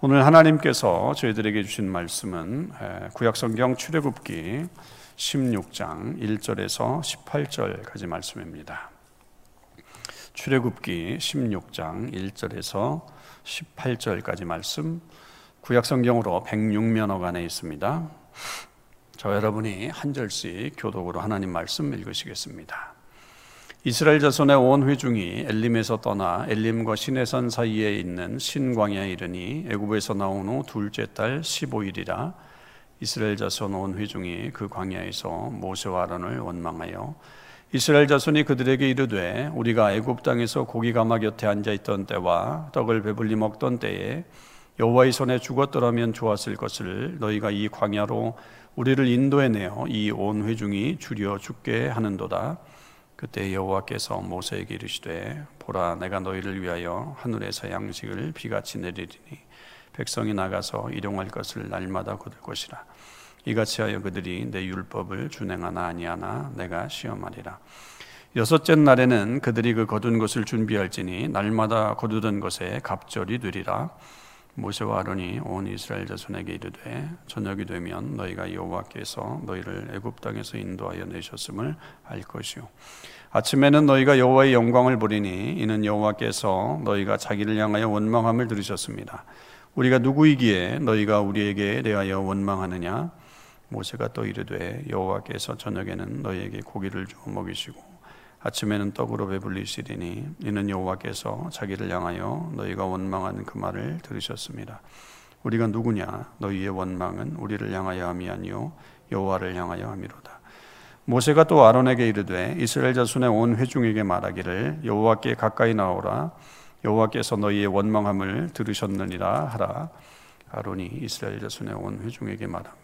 오늘 하나님께서 저희들에게 주신 말씀은 구약성경 출애굽기 16장 1절에서 18절까지 말씀입니다. 출애굽기 16장 1절에서 18절까지 말씀 구약성경으로 106면허 안에 있습니다. 저 여러분이 한 절씩 교독으로 하나님 말씀 읽으시겠습니다. 이스라엘 자손의 온 회중이 엘림에서 떠나 엘림과 시내산 사이에 있는 신광야에 이르니 애굽에서 나온 후 둘째 달 15일이라 이스라엘 자손 온 회중이 그 광야에서 모세와 아론을 원망하여 이스라엘 자손이 그들에게 이르되 우리가 애굽 땅에서 고기 가마 곁에 앉아 있던 때와 떡을 배불리 먹던 때에 여호와의 손에 죽었더라면 좋았을 것을 너희가 이 광야로 우리를 인도해 내어 이 온 회중이 줄여 죽게 하는도다 그때 여호와께서 모세에게 이르시되 보라 내가 너희를 위하여 하늘에서 양식을 비같이 내리리니 백성이 나가서 일용할 것을 날마다 거둘 것이라. 이같이 하여 그들이 내 율법을 준행하나 아니하나 내가 시험하리라. 여섯째 날에는 그들이 그 거둔 것을 준비할지니 날마다 거두던 것에 갑절이 되리라 모세와 아론이 온 이스라엘 자손에게 이르되 저녁이 되면 너희가 여호와께서 너희를 애굽 땅에서 인도하여 내셨음을 알 것이요 아침에는 너희가 여호와의 영광을 보리니 이는 여호와께서 너희가 자기를 향하여 원망함을 들으셨습니다. 우리가 누구이기에 너희가 우리에게 대하여 원망하느냐? 모세가 또 이르되 여호와께서 저녁에는 너희에게 고기를 주어 먹이시고 아침에는 떡으로 배불리시리니 이는 여호와께서 자기를 향하여 너희가 원망하는 그 말을 들으셨습니다. 우리가 누구냐 너희의 원망은 우리를 향하여 함이 아니요 여호와를 향하여 함이로다. 모세가 또 아론에게 이르되 이스라엘 자손의 온 회중에게 말하기를 여호와께 가까이 나오라 여호와께서 너희의 원망함을 들으셨느니라 하라. 아론이 이스라엘 자손의 온 회중에게 말하며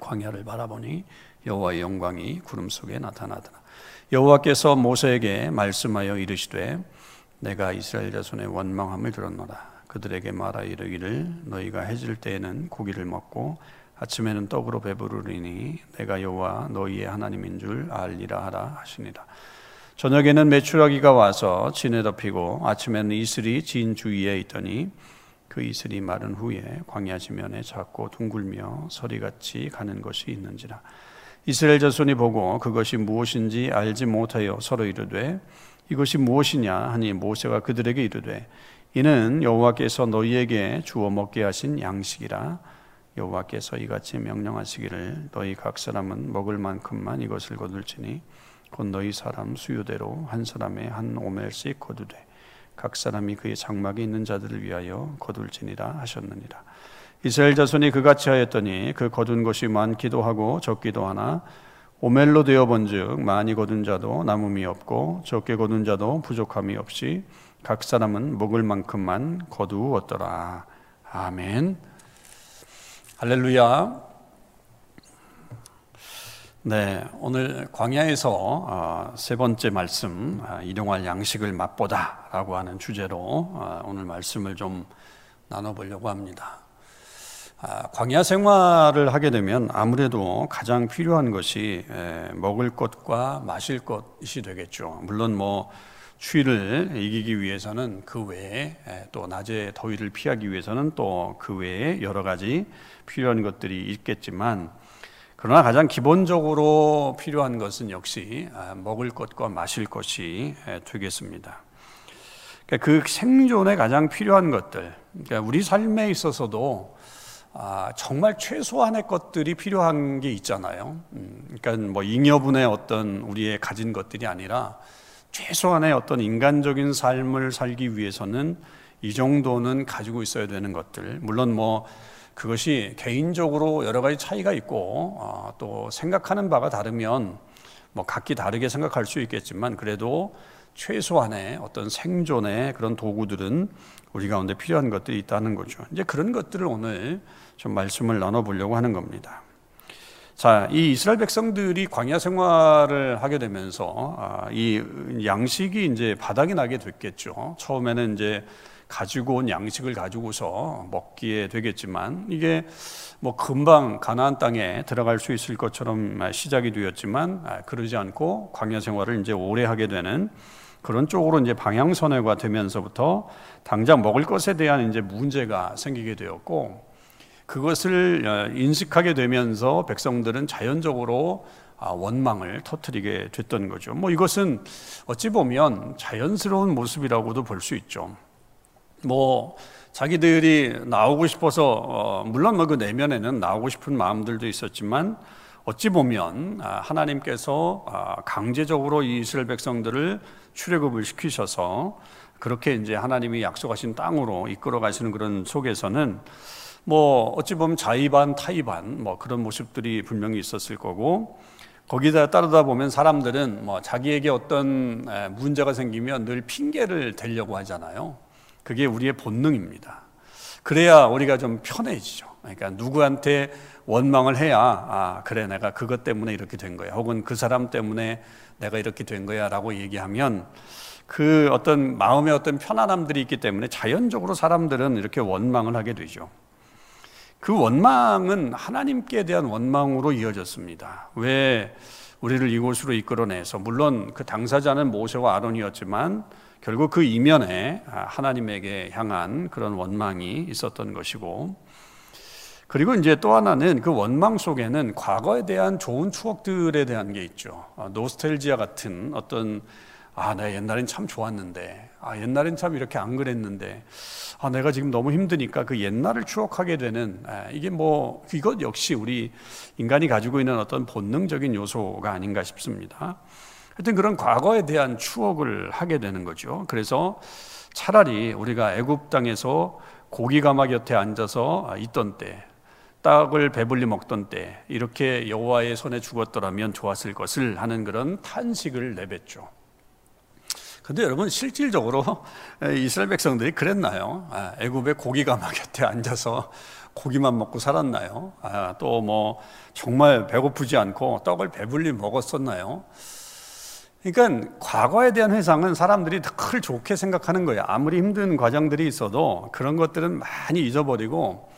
광야를 바라보니 여호와의 영광이 구름 속에 나타나더라. 여호와께서 모세에게 말씀하여 이르시되 내가 이스라엘 자손의 원망함을 들었노라. 그들에게 말하 이르기를 너희가 해질 때에는 고기를 먹고 아침에는 떡으로 배부르리니 내가 여호와 너희의 하나님인 줄 알리라 하라 하시니라. 저녁에는 메추라기가 와서 진에 덮이고 아침에는 이슬이 진 주위에 있더니 그 이슬이 마른 후에 광야 지면에 작고 둥글며 서리같이 가는 것이 있는지라 이스라엘 자손이 보고 그것이 무엇인지 알지 못하여 서로 이르되 이것이 무엇이냐 하니 모세가 그들에게 이르되 이는 여호와께서 너희에게 주어 먹게 하신 양식이라. 여호와께서 이같이 명령하시기를 너희 각 사람은 먹을 만큼만 이것을 거둘지니 곧 너희 사람 수요대로 한 사람의 한 오멜씩 거두되 각 사람이 그의 장막에 있는 자들을 위하여 거둘지니라 하셨느니라 이스라엘 자손이 그같이 하였더니 그 거둔 것이 많기도 하고 적기도 하나 오멜로 되어 본즉 많이 거둔 자도 남음이 없고 적게 거둔 자도 부족함이 없이 각 사람은 먹을 만큼만 거두었더라. 아멘. 할렐루야. 네, 오늘 광야에서 어, 세 번째 말씀 어, 일용할 양식을 맛보다라고 하는 주제로 어, 오늘 말씀을 좀 나눠보려고 합니다. 아, 광야 생활을 하게 되면 아무래도 가장 필요한 것이 먹을 것과 마실 것이 되겠죠. 물론 뭐 추위를 이기기 위해서는 그 외에 또 낮에 더위를 피하기 위해서는 또 그 외에 여러 가지 필요한 것들이 있겠지만 그러나 가장 기본적으로 필요한 것은 역시 아, 먹을 것과 마실 것이 되겠습니다. 그러니까 그 생존에 가장 필요한 것들, 그러니까 우리 삶에 있어서도 아, 정말 최소한의 것들이 필요한 게 있잖아요. 음, 그러니까 뭐 잉여분의 어떤 우리의 가진 것들이 아니라 최소한의 어떤 인간적인 삶을 살기 위해서는 이 정도는 가지고 있어야 되는 것들. 물론 뭐 그것이 개인적으로 여러 가지 차이가 있고 어, 또 생각하는 바가 다르면 뭐 각기 다르게 생각할 수 있겠지만 그래도 최소한의 어떤 생존의 그런 도구들은 우리 가운데 필요한 것들이 있다는 거죠. 이제 그런 것들을 오늘 좀 말씀을 나눠보려고 하는 겁니다. 자, 이 이스라엘 백성들이 광야 생활을 하게 되면서 아, 이 양식이 이제 바닥이 나게 됐겠죠. 처음에는 이제 가지고 온 양식을 가지고서 먹기에 되겠지만 이게 뭐 금방 가나안 땅에 들어갈 수 있을 것처럼 시작이 되었지만 아, 그러지 않고 광야 생활을 이제 오래 하게 되는 그런 쪽으로 이제 방향선회가 되면서부터 당장 먹을 것에 대한 이제 문제가 생기게 되었고 그것을 어, 인식하게 되면서 백성들은 자연적으로 아, 원망을 터뜨리게 됐던 거죠. 뭐 이것은 어찌 보면 자연스러운 모습이라고도 볼 수 있죠. 뭐 자기들이 나오고 싶어서 어, 물론 뭐 그 내면에는 나오고 싶은 마음들도 있었지만 어찌 보면 아, 하나님께서 아, 강제적으로 이스라엘 백성들을 출애굽을 시키셔서 그렇게 이제 하나님이 약속하신 땅으로 이끌어 가시는 그런 속에서는 뭐 어찌 보면 자의반 타의반 뭐 그런 모습들이 분명히 있었을 거고 거기다 따르다 보면 사람들은 뭐 자기에게 어떤 문제가 생기면 늘 핑계를 대려고 하잖아요. 그게 우리의 본능입니다. 그래야 우리가 좀 편해지죠. 그러니까 누구한테 원망을 해야 아 그래 내가 그것 때문에 이렇게 된 거야 혹은 그 사람 때문에 내가 이렇게 된 거야라고 얘기하면 그 어떤 마음의 어떤 편안함들이 있기 때문에 자연적으로 사람들은 이렇게 원망을 하게 되죠. 그 원망은 하나님께 대한 원망으로 이어졌습니다. 왜 우리를 이곳으로 이끌어내서 물론 그 당사자는 모세와 아론이었지만 결국 그 이면에 하나님에게 향한 그런 원망이 있었던 것이고 그리고 이제 또 하나는 그 원망 속에는 과거에 대한 좋은 추억들에 대한 게 있죠. 아, 노스텔지아 같은 어떤 아, 내가 옛날엔 참 좋았는데, 아, 옛날엔 참 이렇게 안 그랬는데, 아, 내가 지금 너무 힘드니까 그 옛날을 추억하게 되는, 아, 이게 뭐, 이것 역시 우리 인간이 가지고 있는 어떤 본능적인 요소가 아닌가 싶습니다. 하여튼 그런 과거에 대한 추억을 하게 되는 거죠. 그래서 차라리 우리가 애굽 땅에서 고기 가마 곁에 앉아서 있던 때, 떡을 배불리 먹던 때 이렇게 여호와의 손에 죽었더라면 좋았을 것을 하는 그런 탄식을 내뱉죠. 근데 여러분 실질적으로 이스라엘 백성들이 그랬나요? 아, 애굽의 고기 가마 곁에 앉아서 고기만 먹고 살았나요? 아, 또 뭐 정말 배고프지 않고 떡을 배불리 먹었었나요? 그러니까 과거에 대한 회상은 사람들이 늘 좋게 생각하는 거예요. 아무리 힘든 과정들이 있어도 그런 것들은 많이 잊어버리고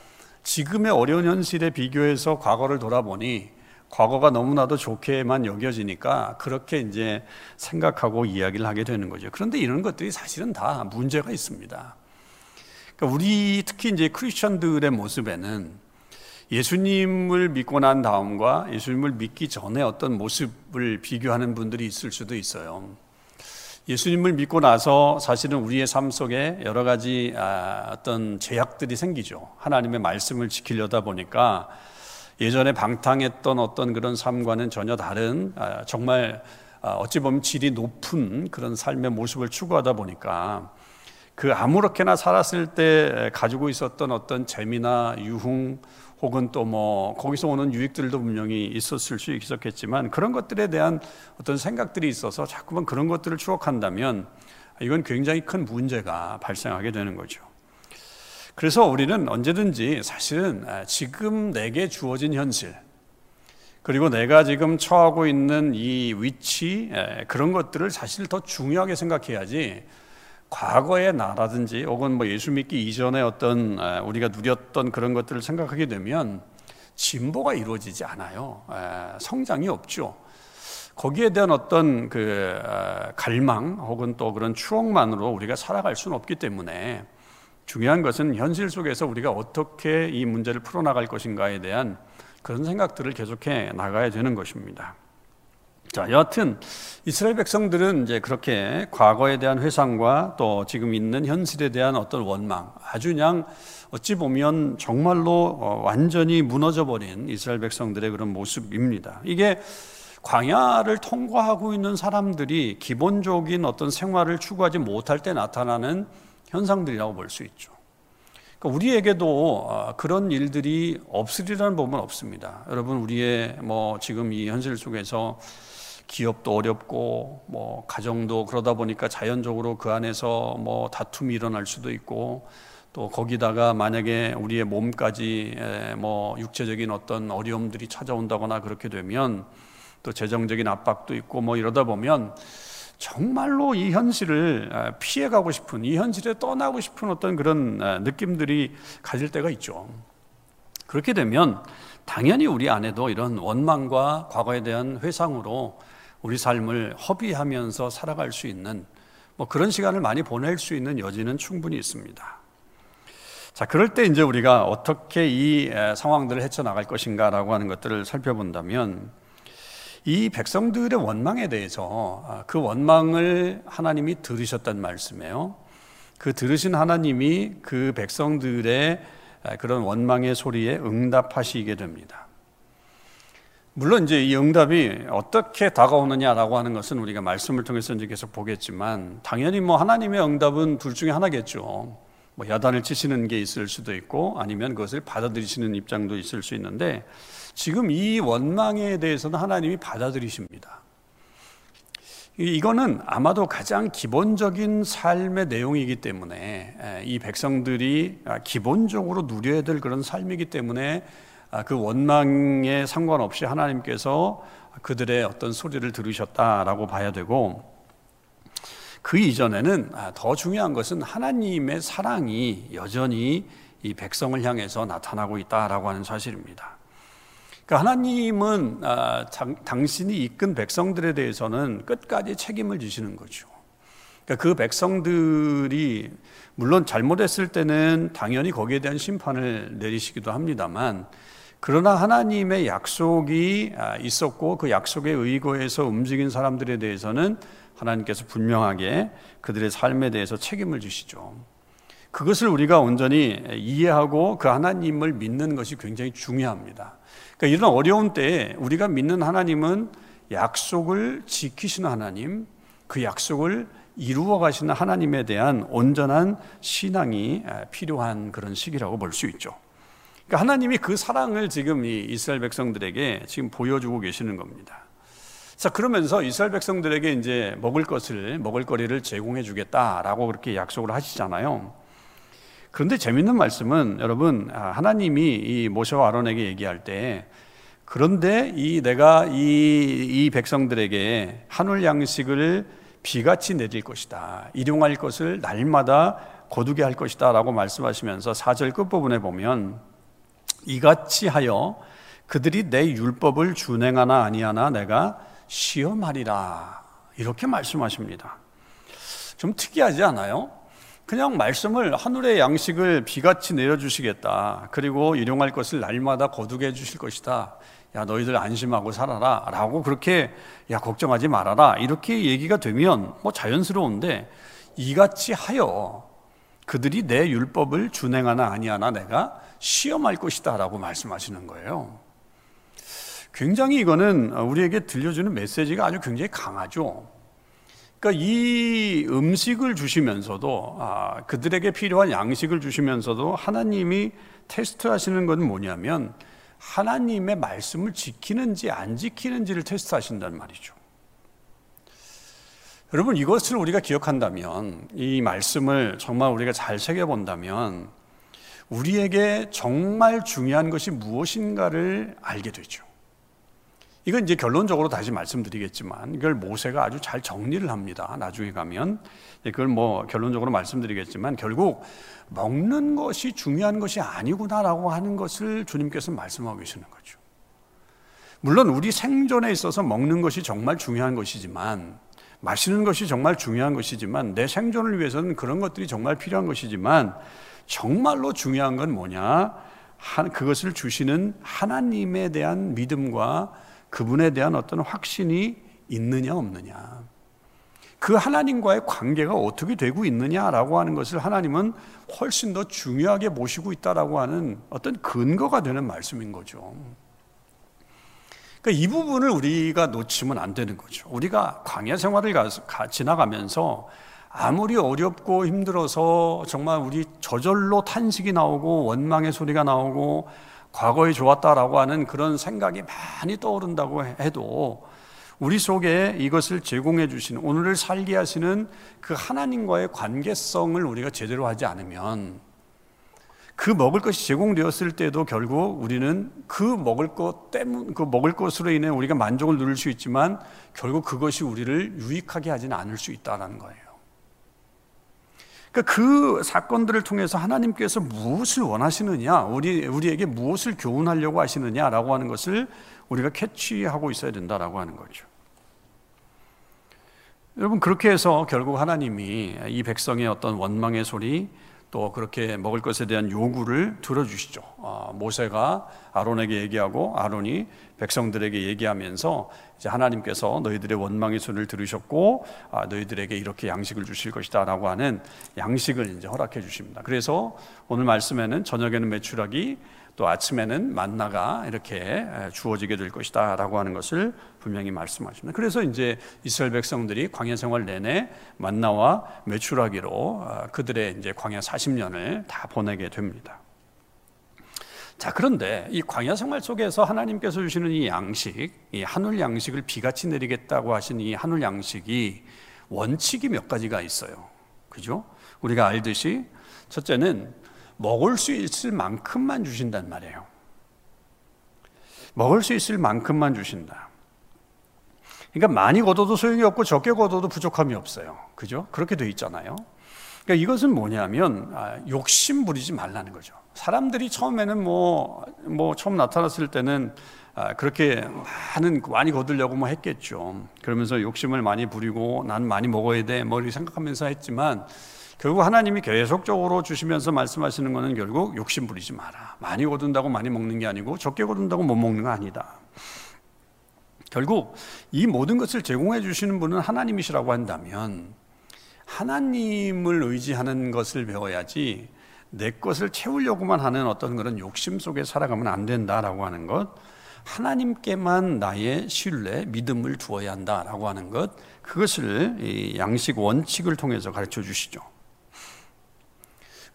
지금의 어려운 현실에 비교해서 과거를 돌아보니 과거가 너무나도 좋게만 여겨지니까 그렇게 이제 생각하고 이야기를 하게 되는 거죠. 그런데 이런 것들이 사실은 다 문제가 있습니다. 그러니까 우리 특히 이제 크리스천들의 모습에는 예수님을 믿고 난 다음과 예수님을 믿기 전에 어떤 모습을 비교하는 분들이 있을 수도 있어요. 예수님을 믿고 나서 사실은 우리의 삶 속에 여러 가지 아, 어떤 제약들이 생기죠. 하나님의 말씀을 지키려다 보니까 예전에 방탕했던 어떤 그런 삶과는 전혀 다른 아, 정말 아, 어찌 보면 질이 높은 그런 삶의 모습을 추구하다 보니까 그 아무렇게나 살았을 때 가지고 있었던 어떤 재미나 유흥 혹은 또 뭐 거기서 오는 유익들도 분명히 있었을 수 있었겠지만 그런 것들에 대한 어떤 생각들이 있어서 자꾸만 그런 것들을 추억한다면 이건 굉장히 큰 문제가 발생하게 되는 거죠. 그래서 우리는 언제든지 사실은 지금 내게 주어진 현실 그리고 내가 지금 처하고 있는 이 위치 그런 것들을 사실 더 중요하게 생각해야지 과거의 나라든지 혹은 뭐 예수 믿기 이전에 어떤 우리가 누렸던 그런 것들을 생각하게 되면 진보가 이루어지지 않아요. 성장이 없죠. 거기에 대한 어떤 그 갈망 혹은 또 그런 추억만으로 우리가 살아갈 수는 없기 때문에 중요한 것은 현실 속에서 우리가 어떻게 이 문제를 풀어나갈 것인가에 대한 그런 생각들을 계속해 나가야 되는 것입니다. 자, 여하튼 이스라엘 백성들은 이제 그렇게 과거에 대한 회상과 또 지금 있는 현실에 대한 어떤 원망, 아주 그냥 어찌 보면 정말로 어, 완전히 무너져 버린 이스라엘 백성들의 그런 모습입니다. 이게 광야를 통과하고 있는 사람들이 기본적인 어떤 생활을 추구하지 못할 때 나타나는 현상들이라고 볼 수 있죠. 그러니까 우리에게도 어, 그런 일들이 없으리라는 법은 없습니다. 여러분, 우리의 뭐 지금 이 현실 속에서 기업도 어렵고 뭐 가정도 그러다 보니까 자연적으로 그 안에서 뭐 다툼이 일어날 수도 있고 또 거기다가 만약에 우리의 몸까지 뭐 육체적인 어떤 어려움들이 찾아온다거나 그렇게 되면 또 재정적인 압박도 있고 뭐 이러다 보면 정말로 이 현실을 피해가고 싶은 이 현실에 떠나고 싶은 어떤 그런 느낌들이 가질 때가 있죠. 그렇게 되면 당연히 우리 안에도 이런 원망과 과거에 대한 회상으로 우리 삶을 허비하면서 살아갈 수 있는 뭐 그런 시간을 많이 보낼 수 있는 여지는 충분히 있습니다. 자, 그럴 때 이제 우리가 어떻게 이 상황들을 헤쳐나갈 것인가라고 하는 것들을 살펴본다면 이 백성들의 원망에 대해서 아, 그 원망을 하나님이 들으셨단 말씀이에요. 그 들으신 하나님이 그 백성들의 그런 원망의 소리에 응답하시게 됩니다. 물론 이제 이 응답이 어떻게 다가오느냐라고 하는 것은 우리가 말씀을 통해서 이제 계속 보겠지만 당연히 뭐 하나님의 응답은 둘 중에 하나겠죠. 뭐 야단을 치시는 게 있을 수도 있고 아니면 그것을 받아들이시는 입장도 있을 수 있는데 지금 이 원망에 대해서는 하나님이 받아들이십니다. 이거는 아마도 가장 기본적인 삶의 내용이기 때문에 이 백성들이 기본적으로 누려야 될 그런 삶이기 때문에 아, 그 원망에 상관없이 하나님께서 그들의 어떤 소리를 들으셨다라고 봐야 되고 그 이전에는 아, 더 중요한 것은 하나님의 사랑이 여전히 이 백성을 향해서 나타나고 있다라고 하는 사실입니다. 그러니까 하나님은 아, 당신이 이끈 백성들에 대해서는 끝까지 책임을 지시는 거죠. 그러니까 그 백성들이 물론 잘못했을 때는 당연히 거기에 대한 심판을 내리시기도 합니다만 그러나 하나님의 약속이 아, 있었고 그 약속에 의거해서 움직인 사람들에 대해서는 하나님께서 분명하게 그들의 삶에 대해서 책임을 주시죠. 그것을 우리가 온전히 이해하고 그 하나님을 믿는 것이 굉장히 중요합니다. 그러니까 이런 어려운 때에 우리가 믿는 하나님은 약속을 지키시는 하나님, 그 약속을 이루어 가시는 하나님에 대한 온전한 신앙이 필요한 그런 시기라고 볼 수 있죠. 그러니까 하나님이 그 사랑을 지금 이 이스라엘 백성들에게 지금 보여주고 계시는 겁니다. 자, 그러면서 이스라엘 백성들에게 이제 먹을 것을, 먹을 거리를 제공해 주겠다라고 그렇게 약속을 하시잖아요. 그런데 재밌는 말씀은 여러분 아, 하나님이 이 모세와 아론에게 얘기할 때 그런데 이 내가 이, 이 백성들에게 한울 양식을 비같이 내릴 것이다. 일용할 것을 날마다 거두게 할 것이다 라고 말씀하시면서 4절 끝부분에 보면 이같이 하여 그들이 내 율법을 준행하나 아니하나 내가 시험하리라. 이렇게 말씀하십니다. 좀 특이하지 않아요? 그냥 말씀을 하늘의 양식을 비같이 내려주시겠다. 그리고 일용할 것을 날마다 거두게 해주실 것이다. 야, 너희들 안심하고 살아라. 라고 그렇게, 야, 걱정하지 말아라. 이렇게 얘기가 되면 뭐 자연스러운데 이같이 하여 그들이 내 율법을 준행하나 아니하나 내가 시험할 것이다. 라고 말씀하시는 거예요. 굉장히 이거는 우리에게 들려주는 메시지가 아주 굉장히 강하죠. 그러니까 이 음식을 주시면서도 아, 그들에게 필요한 양식을 주시면서도 하나님이 테스트하시는 건 뭐냐면 하나님의 말씀을 지키는지 안 지키는지를 테스트하신다는 말이죠. 여러분 이것을 우리가 기억한다면 이 말씀을 정말 우리가 잘 새겨 본다면 우리에게 정말 중요한 것이 무엇인가를 알게 되죠. 이건 이제 결론적으로 다시 말씀드리겠지만 이걸 모세가 아주 잘 정리를 합니다. 나중에 가면 그걸 뭐 결론적으로 말씀드리겠지만 결국 먹는 것이 중요한 것이 아니구나라고 하는 것을 주님께서 말씀하고 계시는 거죠. 물론 우리 생존에 있어서 먹는 것이 정말 중요한 것이지만 마시는 것이 정말 중요한 것이지만 내 생존을 위해서는 그런 것들이 정말 필요한 것이지만 정말로 중요한 건 뭐냐? 그것을 주시는 하나님에 대한 믿음과 그분에 대한 어떤 확신이 있느냐 없느냐. 그 하나님과의 관계가 어떻게 되고 있느냐라고 하는 것을 하나님은 훨씬 더 중요하게 모시고 있다라고 하는 어떤 근거가 되는 말씀인 거죠. 그러니까 이 부분을 우리가 놓치면 안 되는 거죠. 우리가 광야 생활을 가, 지나가면서 아무리 어렵고 힘들어서 정말 우리 저절로 탄식이 나오고 원망의 소리가 나오고 과거에 좋았다라고 하는 그런 생각이 많이 떠오른다고 해도 우리 속에 이것을 제공해 주시는 오늘을 살게 하시는 그 하나님과의 관계성을 우리가 제대로 하지 않으면 그 먹을 것이 제공되었을 때도 결국 우리는 그 먹을 것 때문 그 먹을 것으로 인해 우리가 만족을 누릴 수 있지만 결국 그것이 우리를 유익하게 하지는 않을 수 있다라는 거예요. 그러니까 그 사건들을 통해서 하나님께서 무엇을 원하시느냐, 우리, 우리에게 무엇을 교훈하려고 하시느냐라고 하는 것을 우리가 캐치하고 있어야 된다라고 하는 거죠. 여러분 그렇게 해서 결국 하나님이 이 백성의 어떤 원망의 소리 또 그렇게 먹을 것에 대한 요구를 들어주시죠. 아, 모세가 아론에게 얘기하고 아론이 백성들에게 얘기하면서 이제 하나님께서 너희들의 원망의 소리를 들으셨고 아, 너희들에게 이렇게 양식을 주실 것이다라고 하는 양식을 이제 허락해 주십니다. 그래서 오늘 말씀에는 저녁에는 매출하기 또 아침에는 만나가 이렇게 주어지게 될 것이다라고 하는 것을 분명히 말씀하십니다. 그래서 이제 이스라엘 백성들이 광야 생활 내내 만나와 매출하기로 어, 그들의 이제 광야 40년을 다 보내게 됩니다. 자, 그런데 이 광야 생활 속에서 하나님께서 주시는 이 양식, 이 한울 양식을 비같이 내리겠다고 하신 이 한울 양식이 원칙이 몇 가지가 있어요. 그죠? 우리가 알듯이 첫째는 먹을 수 있을 만큼만 주신단 말이에요. 먹을 수 있을 만큼만 주신다. 그러니까 많이 거둬도 소용이 없고 적게 거둬도 부족함이 없어요. 그죠? 그렇게 돼 있잖아요. 그러니까 이것은 뭐냐면 아, 욕심 부리지 말라는 거죠. 사람들이 처음에는 뭐, 뭐 처음 나타났을 때는 아, 그렇게 많은 많이 거두려고 뭐 했겠죠. 그러면서 욕심을 많이 부리고 난 많이 먹어야 돼, 뭐 이렇게 생각하면서 했지만 결국 하나님이 계속적으로 주시면서 말씀하시는 것은 결국 욕심 부리지 마라. 많이 거둔다고 많이 먹는 게 아니고 적게 거둔다고 못 먹는 거 아니다. 결국 이 모든 것을 제공해 주시는 분은 하나님이시라고 한다면 하나님을 의지하는 것을 배워야지 내 것을 채우려고만 하는 어떤 그런 욕심 속에 살아가면 안 된다라고 하는 것, 하나님께만 나의 신뢰, 믿음을 두어야 한다라고 하는 것, 그것을 양식 원칙을 통해서 가르쳐 주시죠.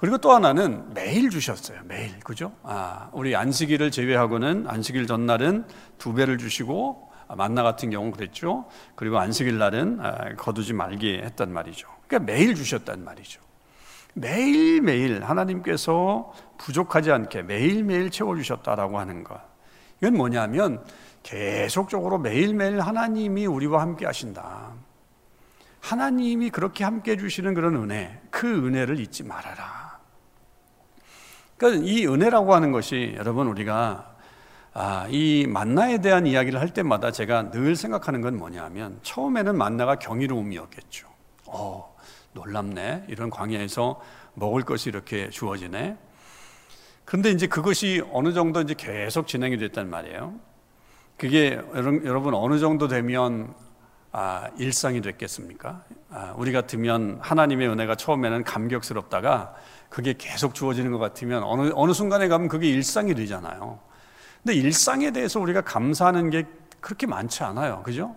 그리고 또 하나는 매일 주셨어요. 매일. 그죠? 아, 우리 안식일을 제외하고는 안식일 전날은 두 배를 주시고 아, 만나 같은 경우는 그랬죠. 그리고 안식일 날은 아, 거두지 말게 했단 말이죠. 그러니까 매일 주셨단 말이죠. 매일매일 하나님께서 부족하지 않게 매일매일 채워주셨다라고 하는 것. 이건 뭐냐면 계속적으로 매일매일 하나님이 우리와 함께 하신다. 하나님이 그렇게 함께 해주시는 그런 은혜, 그 은혜를 잊지 말아라. 그러니까 이 은혜라고 하는 것이 여러분 우리가 아, 이 만나에 대한 이야기를 할 때마다 제가 늘 생각하는 건 뭐냐면 처음에는 만나가 경이로움이었겠죠. 어, 놀랍네. 이런 광야에서 먹을 것이 이렇게 주어지네. 그런데 이제 그것이 어느 정도 이제 계속 진행이 됐단 말이에요. 그게 여러분 어느 정도 되면 아, 일상이 됐겠습니까? 아, 우리 같으면 하나님의 은혜가 처음에는 감격스럽다가 그게 계속 주어지는 것 같으면 어느, 어느 순간에 가면 그게 일상이 되잖아요. 근데 일상에 대해서 우리가 감사하는 게 그렇게 많지 않아요. 그죠?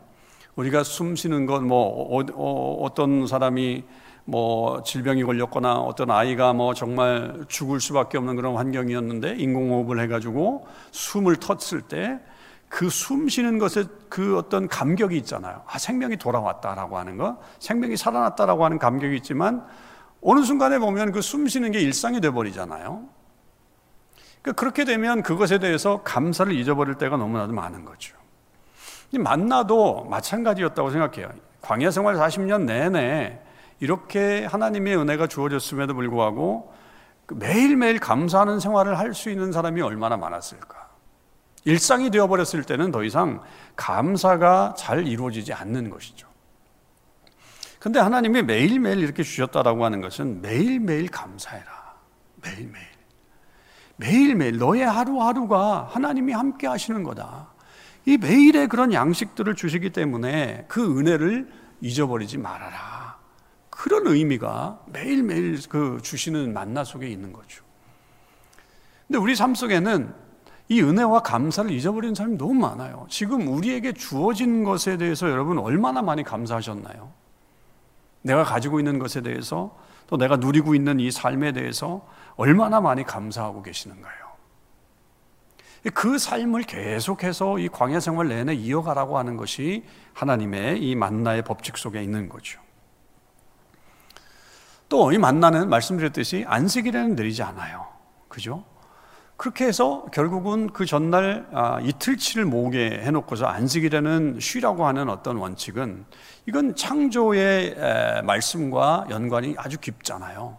우리가 숨 쉬는 것, 뭐, 어, 어, 떤 사람이 뭐 질병이 걸렸거나 어떤 아이가 뭐 정말 죽을 수밖에 없는 그런 환경이었는데 인공호흡을 해가지고 숨을 텄을 때 그숨 쉬는 것에 그 어떤 감격이 있잖아요. 아, 생명이 돌아왔다라고 하는 거, 생명이 살아났다라고 하는 감격이 있지만 어느 순간에 보면 그 숨 쉬는 게 일상이 돼버리잖아요. 그러니까 그렇게 되면 그것에 대해서 감사를 잊어버릴 때가 너무나도 많은 거죠. 만나도 마찬가지였다고 생각해요. 광야 생활 40년 내내 이렇게 하나님의 은혜가 주어졌음에도 불구하고 그 매일매일 감사하는 생활을 할 수 있는 사람이 얼마나 많았을까. 일상이 되어버렸을 때는 더 이상 감사가 잘 이루어지지 않는 것이죠. 근데 하나님이 매일매일 이렇게 주셨다라고 하는 것은 매일매일 감사해라. 매일매일. 매일매일 너의 하루하루가 하나님이 함께 하시는 거다. 이 매일의 그런 양식들을 주시기 때문에 그 은혜를 잊어버리지 말아라. 그런 의미가 매일매일 그 주시는 만나 속에 있는 거죠. 근데 우리 삶 속에는 이 은혜와 감사를 잊어버리는 사람이 너무 많아요. 지금 우리에게 주어진 것에 대해서 여러분 얼마나 많이 감사하셨나요? 내가 가지고 있는 것에 대해서 또 내가 누리고 있는 이 삶에 대해서 얼마나 많이 감사하고 계시는가요? 그 삶을 계속해서 이 광야 생활 내내 이어가라고 하는 것이 하나님의 이 만나의 법칙 속에 있는 거죠. 또 이 만나는 말씀드렸듯이 안식일에는 내리지 않아요. 그죠? 그렇게 해서 결국은 그 전날 아, 이틀치를 모으게 해놓고서 안식일에는 쉬라고 하는 어떤 원칙은 이건 창조의 말씀과 연관이 아주 깊잖아요.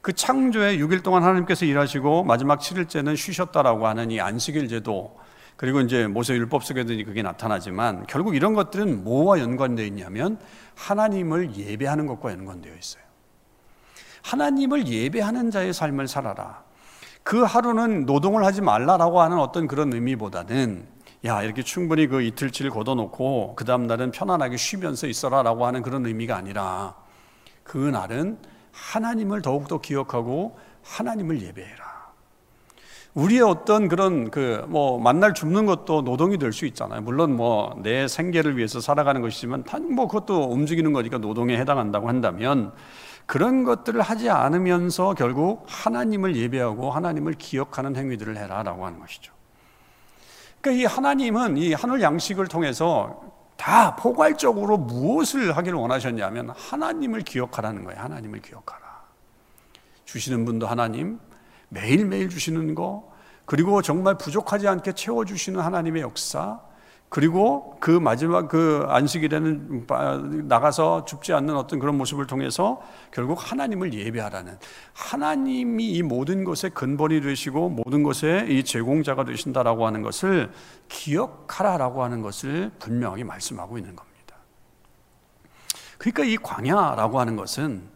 그 창조의 6일 동안 하나님께서 일하시고 마지막 7일째는 쉬셨다라고 하는 이 안식일 제도 그리고 이제 모세 율법 속에도 그게 나타나지만 결국 이런 것들은 뭐와 연관되어 있냐면 하나님을 예배하는 것과 연관되어 있어요. 하나님을 예배하는 자의 삶을 살아라. 그 하루는 노동을 하지 말라라고 하는 어떤 그런 의미보다는 야, 이렇게 충분히 그 이틀치를 걷어놓고 그 다음날은 편안하게 쉬면서 있어라라고 하는 그런 의미가 아니라 그 날은 하나님을 더욱더 기억하고 하나님을 예배해라. 우리의 어떤 그런 그 뭐 만날 줍는 것도 노동이 될 수 있잖아요. 물론 뭐 내 생계를 위해서 살아가는 것이지만 뭐 그것도 움직이는 거니까 노동에 해당한다고 한다면 그런 것들을 하지 않으면서 결국 하나님을 예배하고 하나님을 기억하는 행위들을 해라라고 하는 것이죠. 그러니까 이 하나님은 이 하늘 양식을 통해서 다 포괄적으로 무엇을 하기를 원하셨냐면 하나님을 기억하라는 거예요. 하나님을 기억하라. 주시는 분도 하나님, 매일매일 주시는 거, 그리고 정말 부족하지 않게 채워주시는 하나님의 역사, 그리고 그 마지막 그 안식일에는 나가서 죽지 않는 어떤 그런 모습을 통해서 결국 하나님을 예배하라는 하나님이 이 모든 것의 근본이 되시고 모든 것의 이 제공자가 되신다라고 하는 것을 기억하라라고 하는 것을 분명히 말씀하고 있는 겁니다. 그러니까 이 광야라고 하는 것은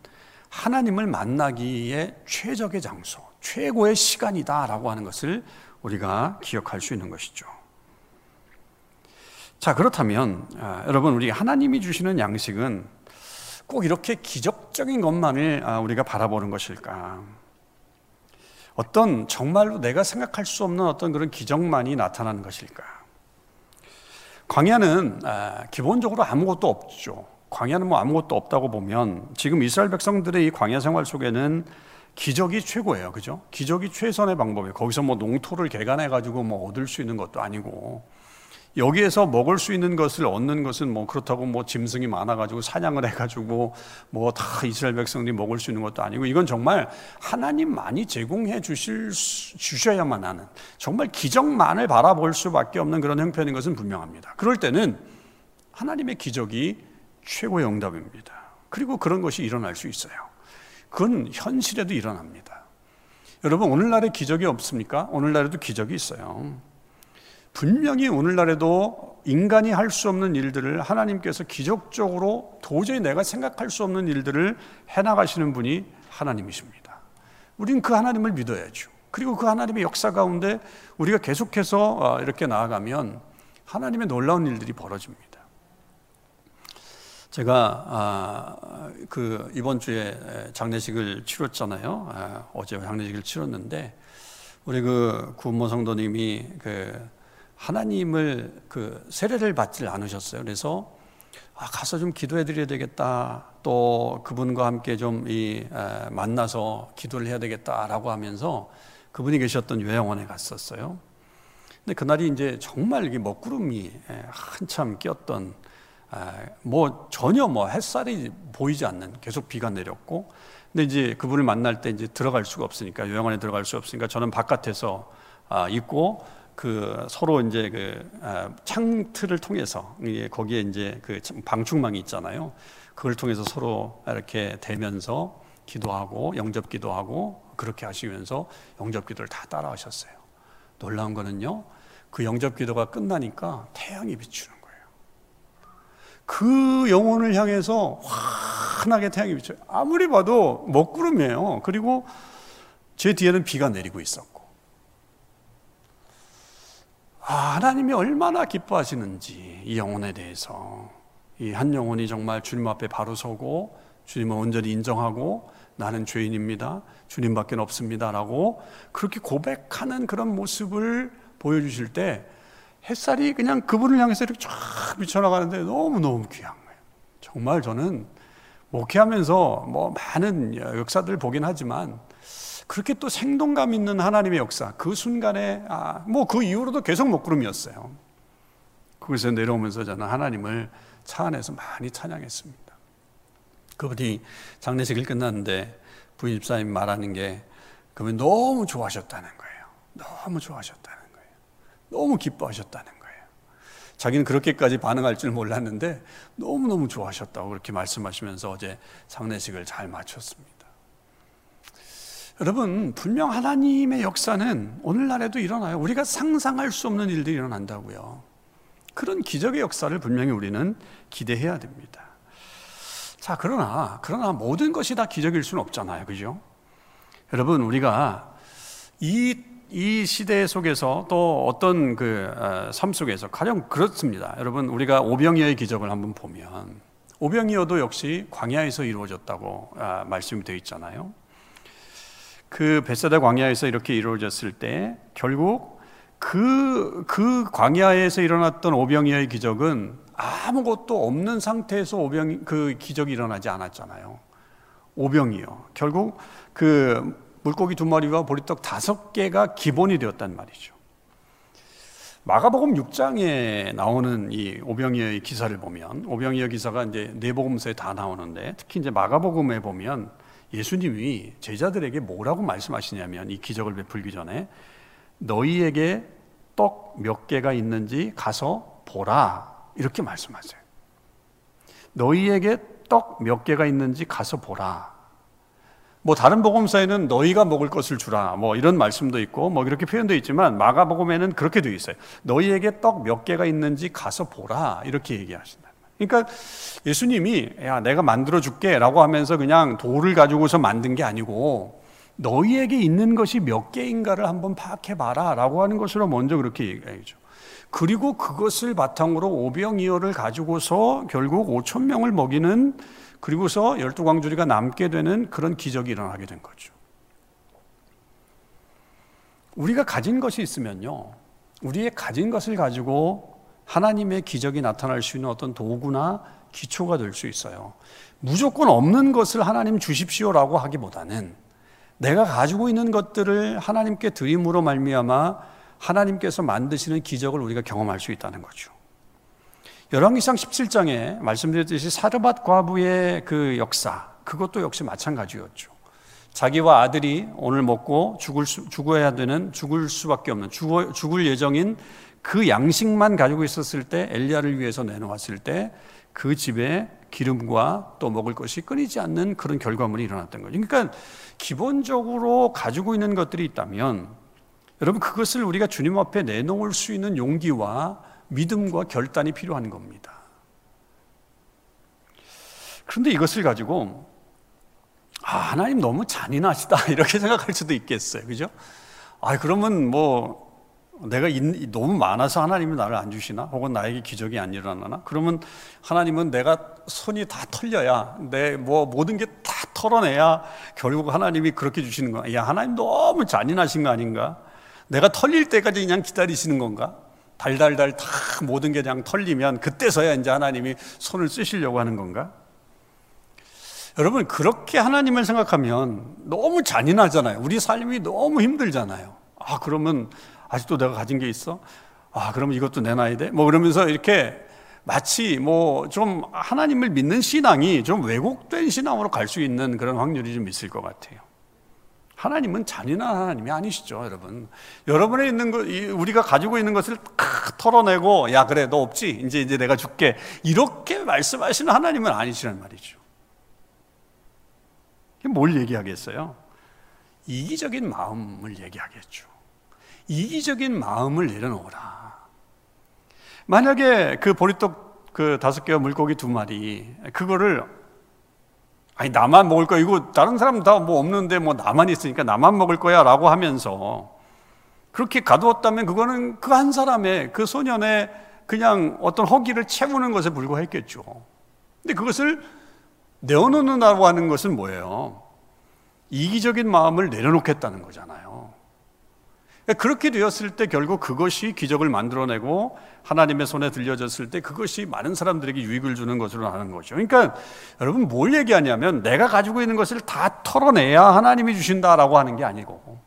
하나님을 만나기에 최적의 장소, 최고의 시간이다라고 하는 것을 우리가 기억할 수 있는 것이죠. 자, 그렇다면 아, 여러분 우리 하나님이 주시는 양식은 꼭 이렇게 기적적인 것만을 아, 우리가 바라보는 것일까? 어떤 정말로 내가 생각할 수 없는 어떤 그런 기적만이 나타나는 것일까? 광야는 아, 기본적으로 아무것도 없죠. 광야는 뭐 아무것도 없다고 보면 지금 이스라엘 백성들의 이 광야 생활 속에는 기적이 최고예요. 그죠? 기적이 최선의 방법이에요. 거기서 뭐 농토를 개간해 가지고 뭐 얻을 수 있는 것도 아니고 여기에서 먹을 수 있는 것을 얻는 것은 뭐 그렇다고 뭐 짐승이 많아가지고 사냥을 해가지고 뭐 다 이스라엘 백성들이 먹을 수 있는 것도 아니고 이건 정말 하나님많이 제공해 주실 주셔야만 하는 정말 기적만을 바라볼 수밖에 없는 그런 형편인 것은 분명합니다. 그럴 때는 하나님의 기적이 최고의 응답입니다. 그리고 그런 것이 일어날 수 있어요. 그건 현실에도 일어납니다. 여러분 오늘날에 기적이 없습니까? 오늘날에도 기적이 있어요. 분명히 오늘날에도 인간이 할 수 없는 일들을 하나님께서 기적적으로 도저히 내가 생각할 수 없는 일들을 해나가시는 분이 하나님이십니다. 우리는 그 하나님을 믿어야죠. 그리고 그 하나님의 역사 가운데 우리가 계속해서 어, 이렇게 나아가면 하나님의 놀라운 일들이 벌어집니다. 제가 아, 그 이번 주에 장례식을 치렀잖아요. 아, 어제 장례식을 치렀는데 우리 그 구모 성도님이 그 하나님을 그 세례를 받질 않으셨어요. 그래서 아, 가서 좀 기도해 드려야 되겠다. 또 그분과 함께 좀이 만나서 기도를 해야 되겠다라고 하면서 그분이 계셨던 요양원에 갔었어요. 근데 그날이 이제 정말 이게 먹구름이 한참 꼈던 뭐 전혀 뭐 햇살이 보이지 않는 계속 비가 내렸고 근데 이제 그분을 만날 때 이제 들어갈 수가 없으니까 요양원에 들어갈 수 없으니까 저는 바깥에서 아, 있고 그 서로 이제 그 아, 창틀을 통해서 거기에 이제 그 방충망이 있잖아요. 그걸 통해서 서로 이렇게 대면서 기도하고 영접 기도하고 그렇게 하시면서 영접 기도를 다 따라하셨어요. 놀라운 거는요. 그 영접 기도가 끝나니까 태양이 비추는 거예요. 그 영혼을 향해서 환하게 태양이 비춰요. 아무리 봐도 먹구름이에요. 그리고 제 뒤에는 비가 내리고 있었고. 아, 하나님이 얼마나 기뻐하시는지 이 영혼에 대해서 이 한 영혼이 정말 주님 앞에 바로 서고 주님을 온전히 인정하고 나는 죄인입니다. 주님밖에 없습니다라고 그렇게 고백하는 그런 모습을 보여주실 때 햇살이 그냥 그분을 향해서 이렇게 쫙 비쳐나가는데 너무너무 귀한 거예요. 정말 저는 목회하면서 뭐 많은 역사들을 보긴 하지만 그렇게 또 생동감 있는 하나님의 역사, 그 순간에, 아, 뭐 그 이후로도 계속 먹구름이었어요. 거기서 내려오면서 저는 하나님을 차 안에서 많이 찬양했습니다. 그분이 장례식이 끝났는데 부인 집사님 말하는 게 그분이 너무 좋아하셨다는 거예요. 너무 좋아하셨다는 거예요. 너무 기뻐하셨다는 거예요. 자기는 그렇게까지 반응할 줄 몰랐는데 너무너무 좋아하셨다고 그렇게 말씀하시면서 어제 장례식을 잘 마쳤습니다. 여러분, 분명 하나님의 역사는 오늘날에도 일어나요. 우리가 상상할 수 없는 일들이 일어난다고요. 그런 기적의 역사를 분명히 우리는 기대해야 됩니다. 자, 그러나, 그러나 모든 것이 다 기적일 수는 없잖아요. 그죠? 여러분, 우리가 이, 이 시대 속에서 또 어떤 그, 어, 삶 속에서 가령 그렇습니다. 여러분, 우리가 오병이어의 기적을 한번 보면, 오병이어도 역시 광야에서 이루어졌다고 아, 말씀이 되어 있잖아요. 그 베세다 광야에서 이렇게 이루어졌을 때 결국 그, 그 광야에서 일어났던 오병이어의 기적은 아무것도 없는 상태에서 오병, 그 기적이 일어나지 않았잖아요. 오병이어. 결국 그 물고기 두 마리와 보리떡 다섯 개가 기본이 되었단 말이죠. 마가복음 6장에 나오는 이 오병이어의 기사를 보면 오병이어 기사가 이제 네 복음서에 다 나오는데 특히 이제 마가복음에 보면 예수님이 제자들에게 뭐라고 말씀하시냐면 이 기적을 베풀기 전에 너희에게 떡 몇 개가 있는지 가서 보라. 이렇게 말씀하세요. 너희에게 떡 몇 개가 있는지 가서 보라. 뭐 다른 복음서에는 너희가 먹을 것을 주라. 뭐 이런 말씀도 있고 뭐 이렇게 표현되어 있지만 마가복음에는 그렇게 되어 있어요. 너희에게 떡 몇 개가 있는지 가서 보라. 이렇게 얘기하신다. 그러니까 예수님이 야 내가 만들어 줄게라고 하면서 그냥 돌을 가지고서 만든 게 아니고 너희에게 있는 것이 몇 개인가를 한번 파악해 봐라 라고 하는 것으로 먼저 그렇게 얘기하죠. 그리고 그것을 바탕으로 오병이어를 가지고서 결국 5천 명을 먹이는 그리고서 열두 광주리가 남게 되는 그런 기적이 일어나게 된 거죠. 우리가 가진 것이 있으면요. 우리의 가진 것을 가지고 하나님의 기적이 나타날 수 있는 어떤 도구나 기초가 될 수 있어요. 무조건 없는 것을 하나님 주십시오라고 하기보다는 내가 가지고 있는 것들을 하나님께 드림으로 말미암아 하나님께서 만드시는 기적을 우리가 경험할 수 있다는 거죠. 열왕기상 17장에 말씀드렸듯이 사르밧 과부의 그 역사 그것도 역시 마찬가지였죠. 자기와 아들이 오늘 먹고 죽을 수, 죽어야 되는 죽을 수밖에 없는 죽어, 죽을 예정인 그 양식만 가지고 있었을 때 엘리야를 위해서 내놓았을 때 그 집에 기름과 또 먹을 것이 끊이지 않는 그런 결과물이 일어났던 거죠. 그러니까 기본적으로 가지고 있는 것들이 있다면 여러분 그것을 우리가 주님 앞에 내놓을 수 있는 용기와 믿음과 결단이 필요한 겁니다. 그런데 이것을 가지고 아, 하나님 너무 잔인하시다 이렇게 생각할 수도 있겠어요. 그죠? 아, 그러면 뭐 내가 너무 많아서 하나님이 나를 안 주시나? 혹은 나에게 기적이 안 일어나나? 그러면 하나님은 내가 손이 다 털려야 내 뭐 모든 게 다 털어내야 결국 하나님이 그렇게 주시는 거야. 야, 하나님 너무 잔인하신 거 아닌가? 내가 털릴 때까지 그냥 기다리시는 건가? 달달달 다 모든 게 그냥 털리면 그때서야 이제 하나님이 손을 쓰시려고 하는 건가? 여러분, 그렇게 하나님을 생각하면 너무 잔인하잖아요. 우리 삶이 너무 힘들잖아요. 아, 그러면 아직도 내가 가진 게 있어? 아, 그러면 이것도 내놔야 돼? 뭐 그러면서 이렇게 마치 뭐 좀 하나님을 믿는 신앙이 좀 왜곡된 신앙으로 갈 수 있는 그런 확률이 좀 있을 것 같아요. 하나님은 잔인한 하나님이 아니시죠, 여러분. 여러분에 있는 것, 우리가 가지고 있는 것을 탁 털어내고, 야, 그래, 너 없지? 이제, 이제 내가 줄게. 이렇게 말씀하시는 하나님은 아니시란 말이죠. 뭘 얘기하겠어요? 이기적인 마음을 얘기하겠죠. 이기적인 마음을 내려놓으라. 만약에 그 보리떡 그 다섯 개와 물고기 두 마리, 그거를 아니 나만 먹을 거야 이거 다른 사람 다 뭐 없는데 뭐 나만 있으니까 나만 먹을 거야라고 하면서 그렇게 가두었다면 그거는 그 한 사람의 그 소년의 그냥 어떤 허기를 채우는 것에 불과했겠죠. 근데 그것을 내어놓는다고 하는 것은 뭐예요? 이기적인 마음을 내려놓겠다는 거잖아요. 그렇게 되었을 때 결국 그것이 기적을 만들어내고 하나님의 손에 들려졌을 때 그것이 많은 사람들에게 유익을 주는 것으로 나는 거죠. 그러니까 여러분 뭘 얘기하냐면 내가 가지고 있는 것을 다 털어내야 하나님이 주신다라고 하는 게 아니고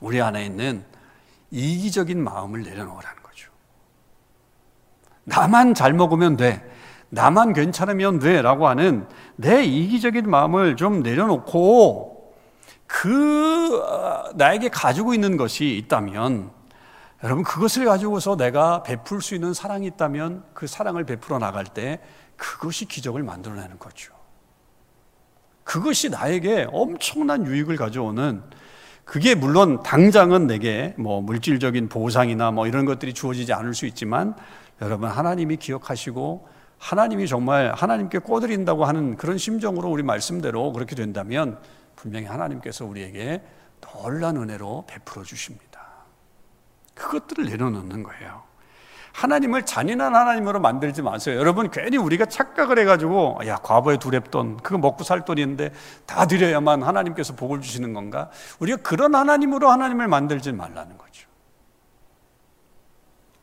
우리 안에 있는 이기적인 마음을 내려놓으라는 거죠. 나만 잘 먹으면 돼. 나만 괜찮으면 돼. 라고 하는 내 이기적인 마음을 좀 내려놓고 그 어, 나에게 가지고 있는 것이 있다면 여러분 그것을 가지고서 내가 베풀 수 있는 사랑이 있다면 그 사랑을 베풀어 나갈 때 그것이 기적을 만들어내는 거죠. 그것이 나에게 엄청난 유익을 가져오는 그게 물론 당장은 내게 뭐 물질적인 보상이나 뭐 이런 것들이 주어지지 않을 수 있지만 여러분 하나님이 기억하시고 하나님이 정말 하나님께 꼬드린다고 하는 그런 심정으로 우리 말씀대로 그렇게 된다면 분명히 하나님께서 우리에게 놀란 은혜로 베풀어 주십니다. 그것들을 내려놓는 거예요. 하나님을 잔인한 하나님으로 만들지 마세요. 여러분 괜히 우리가 착각을 해가지고 야 과거에 두렵던 그거 먹고 살 돈인데 다 드려야만 하나님께서 복을 주시는 건가? 우리가 그런 하나님으로 하나님을 만들지 말라는 거죠.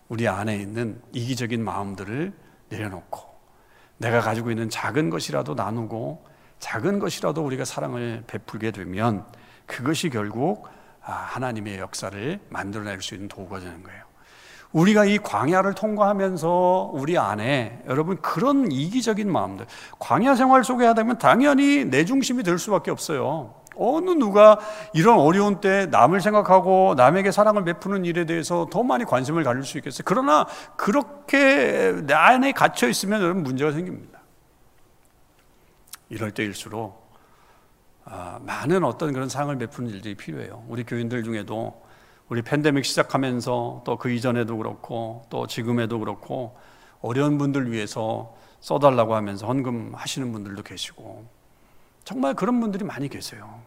우리 안에 있는 이기적인 마음들을 내려놓고 내가 가지고 있는 작은 것이라도 나누고 작은 것이라도 우리가 사랑을 베풀게 되면 그것이 결국 아, 하나님의 역사를 만들어낼 수 있는 도구가 되는 거예요. 우리가 이 광야를 통과하면서 우리 안에 여러분 그런 이기적인 마음들, 광야 생활 속에 하다 보면 당연히 내 중심이 될 수밖에 없어요. 어느 누가 이런 어려운 때 남을 생각하고 남에게 사랑을 베푸는 일에 대해서 더 많이 관심을 가질 수 있겠어요. 그러나 그렇게 내 안에 갇혀 있으면 여러분 문제가 생깁니다. 이럴 때일수록 아, 많은 어떤 그런 상을 베푸는 일들이 필요해요. 우리 교인들 중에도 우리 팬데믹 시작하면서 또 그 이전에도 그렇고 또 지금에도 그렇고 어려운 분들 위해서 써달라고 하면서 헌금 하시는 분들도 계시고 정말 그런 분들이 많이 계세요.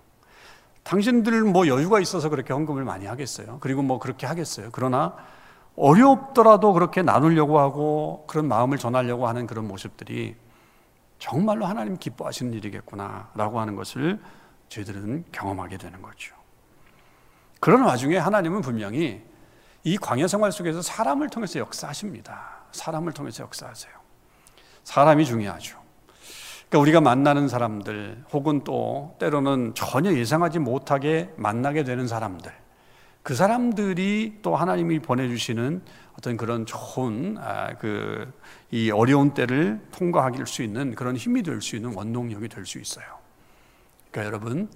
당신들 뭐 여유가 있어서 그렇게 헌금을 많이 하겠어요. 그리고 뭐 그렇게 하겠어요. 그러나 어렵더라도 그렇게 나누려고 하고 그런 마음을 전하려고 하는 그런 모습들이 정말로 하나님 기뻐하시는 일이겠구나라고 하는 것을 저희들은 경험하게 되는 거죠. 그런 와중에 하나님은 분명히 이 광야 생활 속에서 사람을 통해서 역사하십니다. 사람을 통해서 역사하세요. 사람이 중요하죠. 그러니까 우리가 만나는 사람들 혹은 또 때로는 전혀 예상하지 못하게 만나게 되는 사람들 그 사람들이 또 하나님이 보내주시는 어떤 그런 좋은 아, 그 이 어려운 때를 통과하길 수 있는 그런 힘이 될 수 있는 원동력이 될 수 있어요. 그러니까 여러분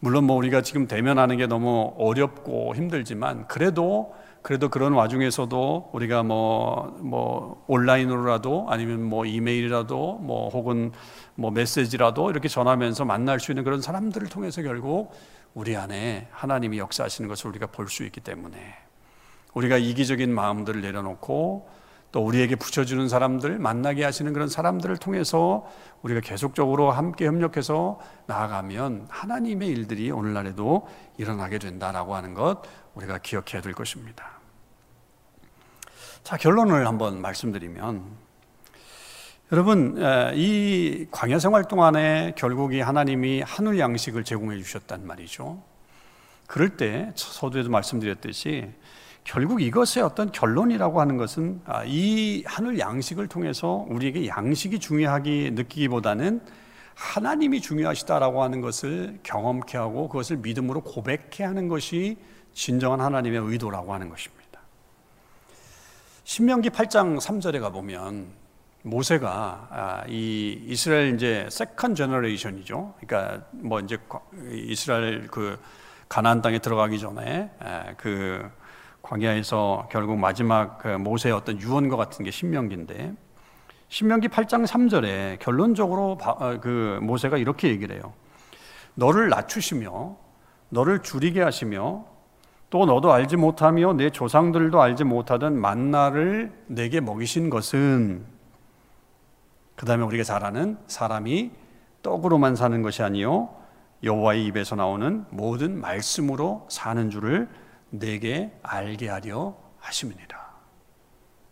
물론 뭐 우리가 지금 대면하는 게 너무 어렵고 힘들지만 그래도 그래도 그런 와중에서도 우리가 뭐, 뭐, 온라인으로라도 아니면 뭐 이메일이라도 뭐 혹은 뭐 메시지라도 이렇게 전하면서 만날 수 있는 그런 사람들을 통해서 결국 우리 안에 하나님이 역사하시는 것을 우리가 볼 수 있기 때문에 우리가 이기적인 마음들을 내려놓고 또 우리에게 붙여주는 사람들, 만나게 하시는 그런 사람들을 통해서 우리가 계속적으로 함께 협력해서 나아가면 하나님의 일들이 오늘날에도 일어나게 된다라고 하는 것 우리가 기억해야 될 것입니다. 자, 결론을 한번 말씀드리면 여러분, 이 광야 생활 동안에 결국 이 하나님이 하늘 양식을 제공해 주셨단 말이죠. 그럴 때 서두에도 말씀드렸듯이 결국 이것의 어떤 결론이라고 하는 것은 아, 이 하늘 양식을 통해서 우리에게 양식이 중요하기 느끼기보다는 하나님이 중요하시다라고 하는 것을 경험케 하고 그것을 믿음으로 고백케 하는 것이 진정한 하나님의 의도라고 하는 것입니다. 신명기 8장 3절에 가 보면 모세가 아, 이 이스라엘 이제 세컨 제너레이션이죠. 그러니까 뭐 이제 이스라엘 그 가나안 땅에 들어가기 전에 그 광야에서 결국 마지막 그 모세의 어떤 유언과 같은 게 신명기인데 신명기 8장 3절에 결론적으로 어, 그 모세가 이렇게 얘기를 해요. 너를 낮추시며 너를 줄이게 하시며 또 너도 알지 못하며 내 조상들도 알지 못하던 만나를 내게 먹이신 것은 그 다음에 우리가 잘 아는 사람이 떡으로만 사는 것이 아니요 여호와의 입에서 나오는 모든 말씀으로 사는 줄을 내게 알게 하려 하심이니라.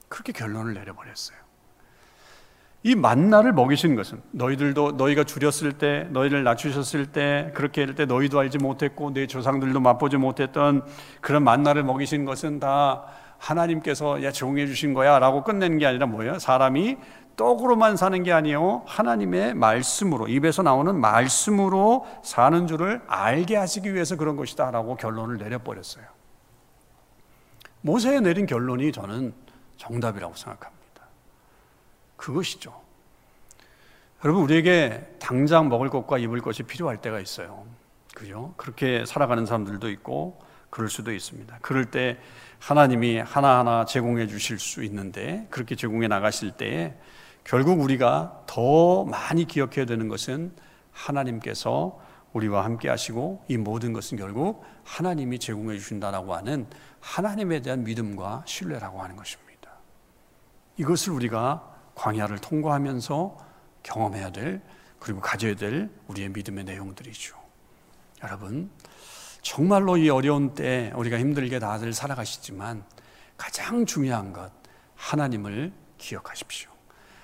그렇게 결론을 내려버렸어요. 이 만나를 먹이신 것은 너희들도 너희가 줄였을 때 너희를 낮추셨을 때 그렇게 할 때 너희도 알지 못했고 내 조상들도 맛보지 못했던 그런 만나를 먹이신 것은 다 하나님께서 야 제공해 주신 거야라고 끝내는 게 아니라 뭐예요? 사람이 떡으로만 사는 게 아니요 하나님의 말씀으로 입에서 나오는 말씀으로 사는 줄을 알게 하시기 위해서 그런 것이다라고 결론을 내려 버렸어요. 모세에 내린 결론이 저는 정답이라고 생각합니다. 그것이죠. 여러분, 우리에게 당장 먹을 것과 입을 것이 필요할 때가 있어요. 그죠? 그렇게 살아가는 사람들도 있고, 그럴 수도 있습니다. 그럴 때 하나님이 하나하나 제공해 주실 수 있는데, 그렇게 제공해 나가실 때, 결국 우리가 더 많이 기억해야 되는 것은 하나님께서 우리와 함께 하시고 이 모든 것은 결국 하나님이 제공해 주신다라고 하는 하나님에 대한 믿음과 신뢰라고 하는 것입니다. 이것을 우리가 광야를 통과하면서 경험해야 될 그리고 가져야 될 우리의 믿음의 내용들이죠. 여러분, 정말로 이 어려운 때 우리가 힘들게 다들 살아가시지만 가장 중요한 것 하나님을 기억하십시오.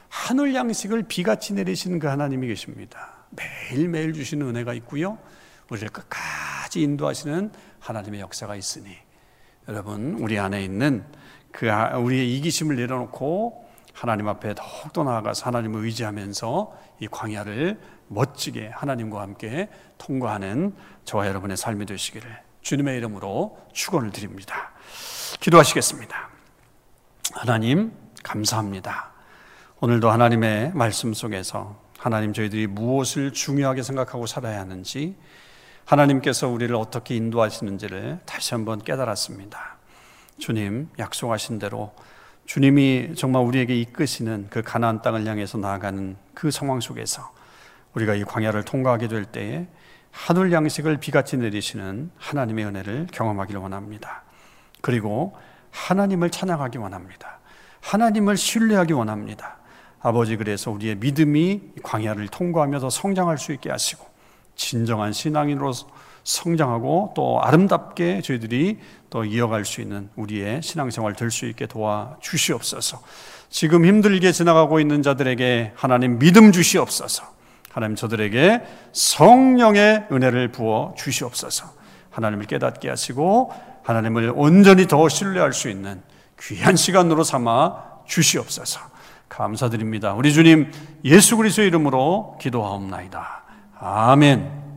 하늘 양식을 비같이 내리시는 그 하나님이 계십니다. 매일매일 주시는 은혜가 있고요. 우리를 끝까지 인도하시는 하나님의 역사가 있으니 여러분 우리 안에 있는 그 아, 우리의 이기심을 내려놓고 하나님 앞에 더욱더 나아가서 하나님을 의지하면서 이 광야를 멋지게 하나님과 함께 통과하는 저와 여러분의 삶이 되시기를 주님의 이름으로 축원을 드립니다. 기도하시겠습니다. 하나님 감사합니다. 오늘도 하나님의 말씀 속에서 하나님 저희들이 무엇을 중요하게 생각하고 살아야 하는지 하나님께서 우리를 어떻게 인도하시는지를 다시 한번 깨달았습니다. 주님 약속하신 대로 주님이 정말 우리에게 이끄시는 그 가나안 땅을 향해서 나아가는 그 상황 속에서 우리가 이 광야를 통과하게 될 때에 하늘 양식을 비같이 내리시는 하나님의 은혜를 경험하기를 원합니다. 그리고 하나님을 찬양하기 원합니다. 하나님을 신뢰하기 원합니다. 아버지 그래서 우리의 믿음이 광야를 통과하면서 성장할 수 있게 하시고 진정한 신앙인으로 성장하고 또 아름답게 저희들이 또 이어갈 수 있는 우리의 신앙생활 될 수 있게 도와 주시옵소서. 지금 힘들게 지나가고 있는 자들에게 하나님 믿음 주시옵소서. 하나님 저들에게 성령의 은혜를 부어 주시옵소서. 하나님을 깨닫게 하시고 하나님을 온전히 더 신뢰할 수 있는 귀한 시간으로 삼아 주시옵소서. 감사드립니다. 우리 주님 예수 그리스도의 이름으로 기도하옵나이다. 아멘.